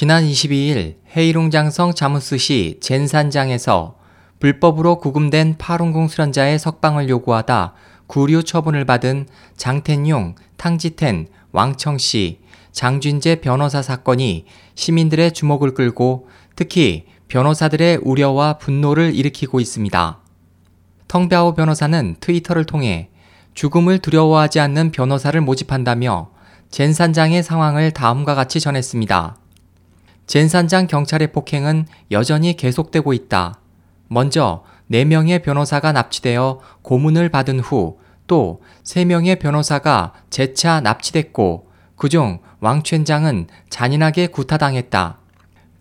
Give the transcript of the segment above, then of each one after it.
지난 22일 헤이룽장성 자무스시 젠산장에서 불법으로 구금된 파룬궁 수련자의 석방을 요구하다 구류 처분을 받은 장텐용, 탕지텐, 왕청씨, 장준재 변호사 사건이 시민들의 주목을 끌고 특히 변호사들의 우려와 분노를 일으키고 있습니다. 텅비아오 변호사는 트위터를 통해 죽음을 두려워하지 않는 변호사를 모집한다며 젠산장의 상황을 다음과 같이 전했습니다. 젠산장 경찰의 폭행은 여전히 계속되고 있다. 먼저 4명의 변호사가 납치되어 고문을 받은 후 또 3명의 변호사가 재차 납치됐고 그중 왕춘장은 잔인하게 구타당했다.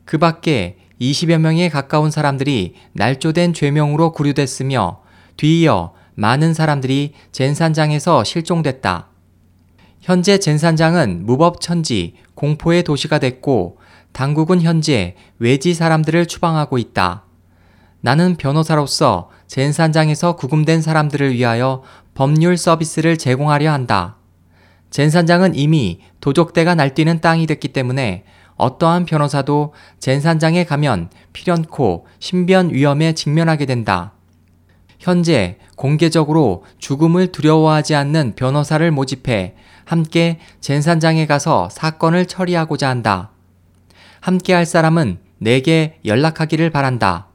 그 밖에 20여 명에 가까운 사람들이 날조된 죄명으로 구류됐으며 뒤이어 많은 사람들이 젠산장에서 실종됐다. 현재 젠산장은 무법 천지, 공포의 도시가 됐고 당국은 현재 외지 사람들을 추방하고 있다. 나는 변호사로서 젠산장에서 구금된 사람들을 위하여 법률 서비스를 제공하려 한다. 젠산장은 이미 도적대가 날뛰는 땅이 됐기 때문에 어떠한 변호사도 젠산장에 가면 필연코 신변 위험에 직면하게 된다. 현재 공개적으로 죽음을 두려워하지 않는 변호사를 모집해 함께 젠산장에 가서 사건을 처리하고자 한다. 함께 할 사람은 내게 연락하기를 바란다.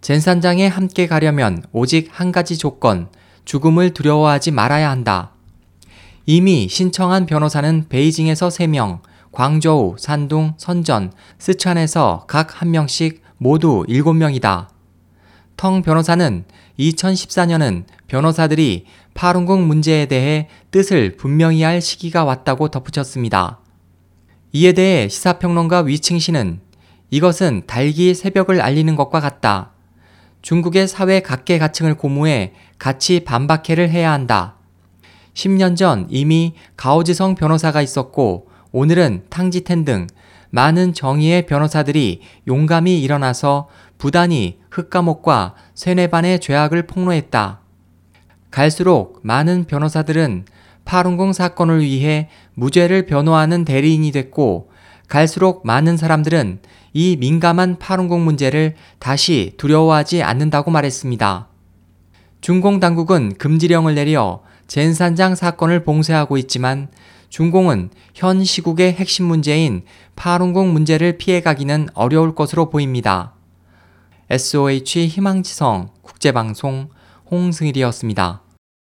젠산장에 함께 가려면 오직 한 가지 조건, 죽음을 두려워하지 말아야 한다. 이미 신청한 변호사는 베이징에서 3명, 광저우, 산둥, 선전, 스촨에서 각 1명씩 모두 7명이다. 텅 변호사는 2014년은 변호사들이 파룬궁 문제에 대해 뜻을 분명히 할 시기가 왔다고 덧붙였습니다. 이에 대해 시사평론가 위칭 씨는 이것은 달기 새벽을 알리는 것과 같다. 중국의 사회 각계가층을 고무해 같이 반박해를 해야 한다. 10년 전 이미 가오지성 변호사가 있었고 오늘은 탕지텐 등 많은 정의의 변호사들이 용감히 일어나서 부단히 흑감옥과 세뇌반의 죄악을 폭로했다. 갈수록 많은 변호사들은 파룬궁 사건을 위해 무죄를 변호하는 대리인이 됐고 갈수록 많은 사람들은 이 민감한 파룬궁 문제를 다시 두려워하지 않는다고 말했습니다. 중공 당국은 금지령을 내려 젠산장 사건을 봉쇄하고 있지만 중공은 현 시국의 핵심 문제인 파룬궁 문제를 피해가기는 어려울 것으로 보입니다. SOH 희망지성 국제방송 홍승일이었습니다.